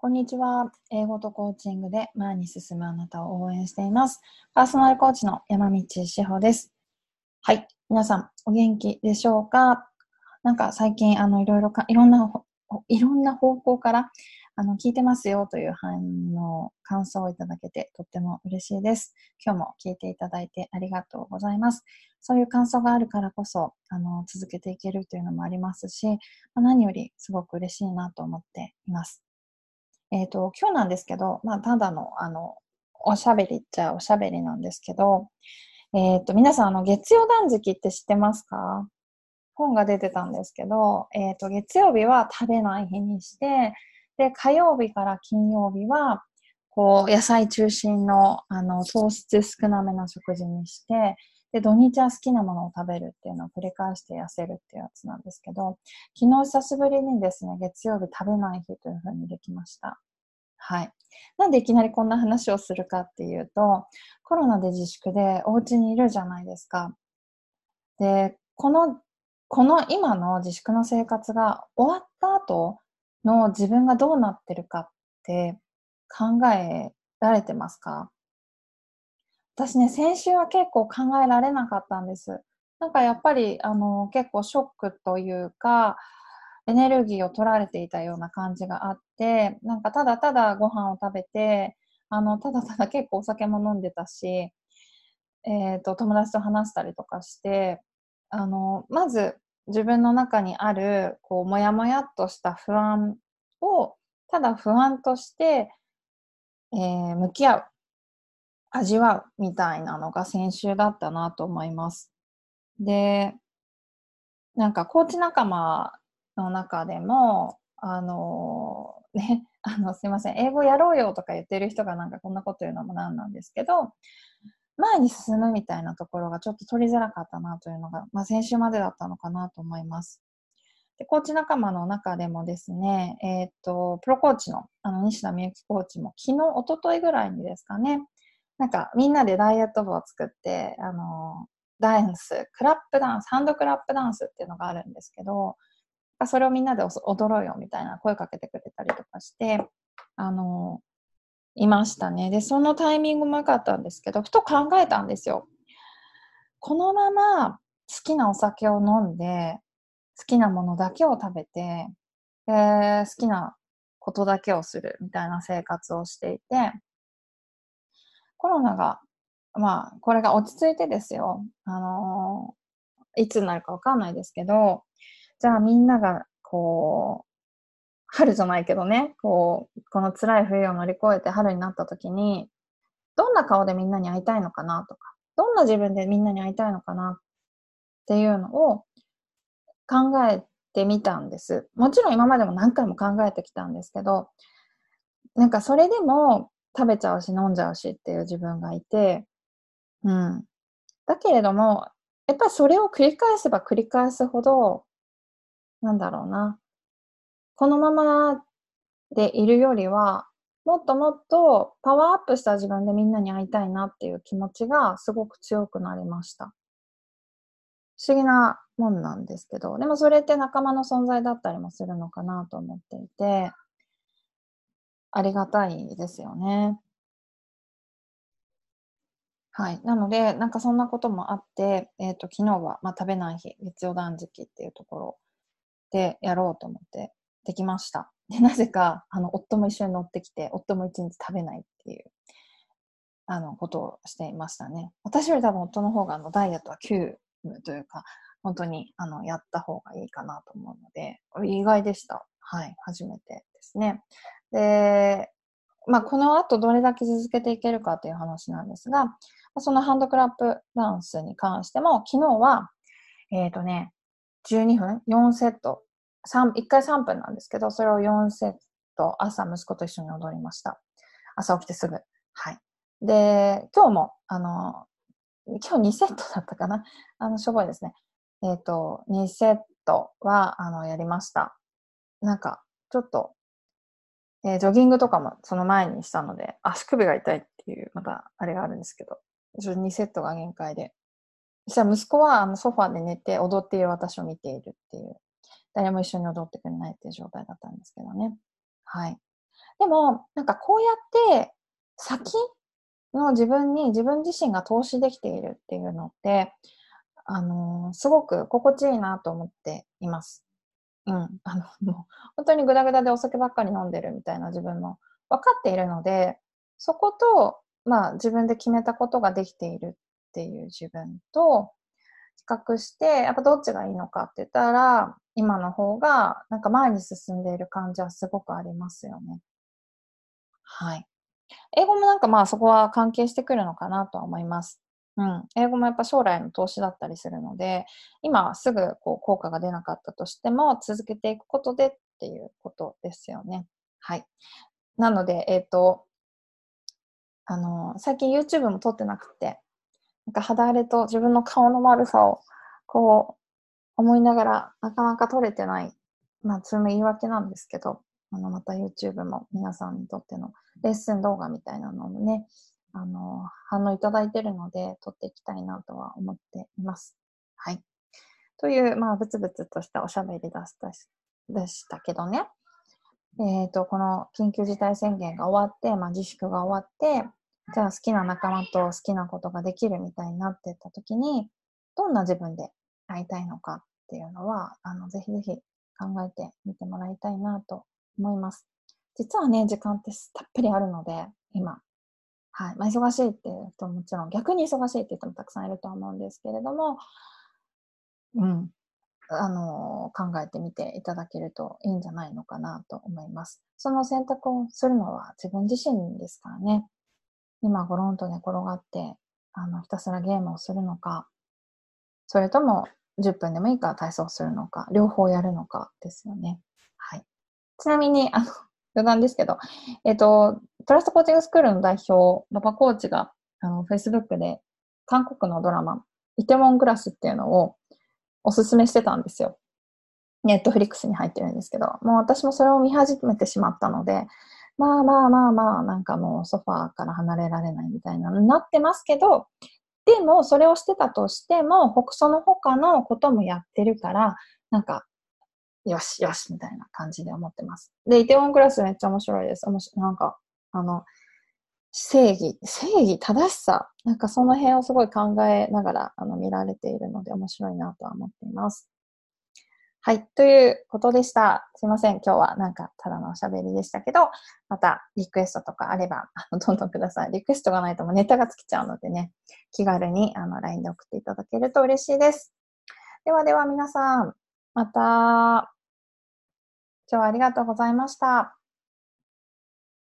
こんにちは。英語とコーチングで前に進むあなたを応援しています。パーソナルコーチの山道志保です。はい。皆さん、お元気でしょうか？なんか最近、あの、いろいろか、いろんな、いろんな方向から、あの、聞いてますよという反応、感想をいただけてとっても嬉しいです。今日も聞いていただいてありがとうございます。そういう感想があるからこそ、あの、続けていけるというのもありますし、何よりすごく嬉しいなと思っています。えっ、ー、と、今日なんですけど、まあ、ただの、あの、おしゃべりっちゃおしゃべりなんですけど、えっ、ー、と、皆さん、あの、月曜断食って知ってますか？本が出てたんですけど、えっ、ー、と、月曜日は食べない日にして、で、火曜日から金曜日は、こう、野菜中心の、あの、糖質少なめの食事にして、で、土日は好きなものを食べるっていうのを繰り返して痩せるっていうやつなんですけど、昨日久しぶりにですね、月曜日食べない日というふうにできました。はい。なんでいきなりこんな話をするかっていうと、コロナで自粛でお家にいるじゃないですか。で、この、この今の自粛の生活が終わった後の自分がどうなってるかって考えられてますか？私ね、先週は結構考えられなかったんです。なんかやっぱり、あの、結構ショックというか、エネルギーを取られていたような感じがあって、なんかただただご飯を食べて、あの、ただただ結構お酒も飲んでたし、えっ、ー、と、友達と話したりとかして、あの、まず自分の中にある、こう、もやもやっとした不安を、ただ不安として、えー、向き合う。味わうみたいなのが先週だったなと思います。で、なんかコーチ仲間の中でも、あの、ね、あの、すいません、英語やろうよとか言ってる人がなんかこんなこと言うのもなんなんですけど、前に進むみたいなところがちょっと取りづらかったなというのが、まあ、先週までだったのかなと思います。で、コーチ仲間の中でもですね、えっ、と、プロコーチの、あの、西田美幸コーチも昨日、おとといぐらいにですかね、なんかみんなでダイエット部を作って、あの、ダンス、クラップダンス、ハンドクラップダンスっていうのがあるんですけど、それをみんなで踊ろうよみたいな声かけてくれたりとかして、あの、いましたね。で、そのタイミングも良かったんですけど、ふと考えたんですよ。このまま好きなお酒を飲んで、好きなものだけを食べて、で好きなことだけをするみたいな生活をしていて、コロナが、まあ、これが落ち着いてですよ。あのー、いつになるかわかんないですけど、じゃあみんなが、こう、春じゃないけどね、こう、この辛い冬を乗り越えて春になった時に、どんな顔でみんなに会いたいのかなとか、どんな自分でみんなに会いたいのかなっていうのを考えてみたんです。もちろん今までも何回も考えてきたんですけど、なんかそれでも食べちゃうし飲んじゃうしっていう自分がいて、うん。だけれども、やっぱりそれを繰り返せば繰り返すほど、なんだろうな。このままでいるよりは、もっともっとパワーアップした自分でみんなに会いたいなっていう気持ちがすごく強くなりました。不思議なもんなんですけど、でもそれって仲間の存在だったりもするのかなと思っていて、ありがたいですよね。はい。なので、なんかそんなこともあって、えっ、ー、と、昨日は、まあ、食べない日、月曜断食っていうところでやろうと思ってできました。で、なぜか、あの、夫も一緒に乗ってきて、夫も一日食べないっていう、あの、ことをしていましたね。私より多分夫の方が、あの、ダイエットは急務というか、本当に、あの、やった方がいいかなと思うので、意外でした。はい。初めてですね。で、まあ、この後どれだけ続けていけるかという話なんですが、そのハンドクラップダンスに関しても、昨日は、えっ、ー、とね、12分、4セット、1回3分なんですけど、それを4セット、朝息子と一緒に踊りました。朝起きてすぐ。はい。で、今日も、あの、今日2セットだったかな？あの、しょぼいですね。えっ、ー、と、2セットは、あの、やりました。なんか、ちょっとえー、ジョギングとかもその前にしたので、足首が痛いっていう、またあれがあるんですけど、2セットが限界で。そしたら息子はあのソファーで寝て踊っている私を見ているっていう、誰も一緒に踊ってくれないっていう状態だったんですけどね。はい。でも、なんかこうやって先の自分に自分自身が投資できているっていうのって、あのー、すごく心地いいなと思っています。うん。あの、もう、本当にグダグダでお酒ばっかり飲んでるみたいな自分も分かっているので、そこと、まあ自分で決めたことができているっていう自分と、比較して、やっぱどっちがいいのかって言ったら、今の方が、なんか前に進んでいる感じはすごくありますよね。はい。英語もなんかまあそこは関係してくるのかなとは思います。うん。英語もやっぱ将来の投資だったりするので、今すぐこう効果が出なかったとしても続けていくことでっていうことですよね。はい。なので、えっ、ー、と、あの、最近 YouTube も撮ってなくて、なんか肌荒れと自分の顔の悪さをこう思いながらなかなか撮れてない。まあ、それも言い訳なんですけど、あの、また YouTube も皆さんにとってのレッスン動画みたいなのもね、あの、反応いただいてるので、撮っていきたいなとは思っています。はい。という、まあ、ブツブツとしたおしゃべりでしたでしたけどね。えっ、ー、と、この緊急事態宣言が終わって、まあ、自粛が終わって、じゃあ好きな仲間と好きなことができるみたいになってった時に、どんな自分で会いたいのかっていうのは、あの、ぜひぜひ考えてみてもらいたいなと思います。実はね、時間ってたっぷりあるので、今。はい。まあ、忙しいっていう人ももちろん、逆に忙しいっていう人もたくさんいると思うんですけれども、うん。あの、考えてみていただけるといいんじゃないのかなと思います。その選択をするのは自分自身ですからね。今、ゴロンと寝転がって、あの、ひたすらゲームをするのか、それとも10分でもいいから体操するのか、両方やるのかですよね。はい。ちなみに、あの、余談ですけど、えっ、と、トラストコーチングスクールの代表、ラパコーチが、あの、Facebook で、韓国のドラマ、イテウォングラスっていうのをおすすめしてたんですよ。ネットフリックスに入ってるんですけど、もう私もそれを見始めてしまったので、まあまあまあまあ、なんかもうソファーから離れられないみたいなのになってますけど、でも、それをしてたとしても、その他のこともやってるから、なんか、よし、よし、みたいな感じで思ってます。で、イテウォンクラスめっちゃ面白いです。面白なんか、あの、正義、正義、正しさ、なんかその辺をすごい考えながら、あの、見られているので面白いなとは思っています。はい。ということでした。すいません。今日はなんかただのおしゃべりでしたけど、またリクエストとかあれば、あのどんどんください。リクエストがないともうネタが尽きちゃうのでね、気軽にあの LINE で送っていただけると嬉しいです。ではでは皆さん、また、今日はありがとうございました。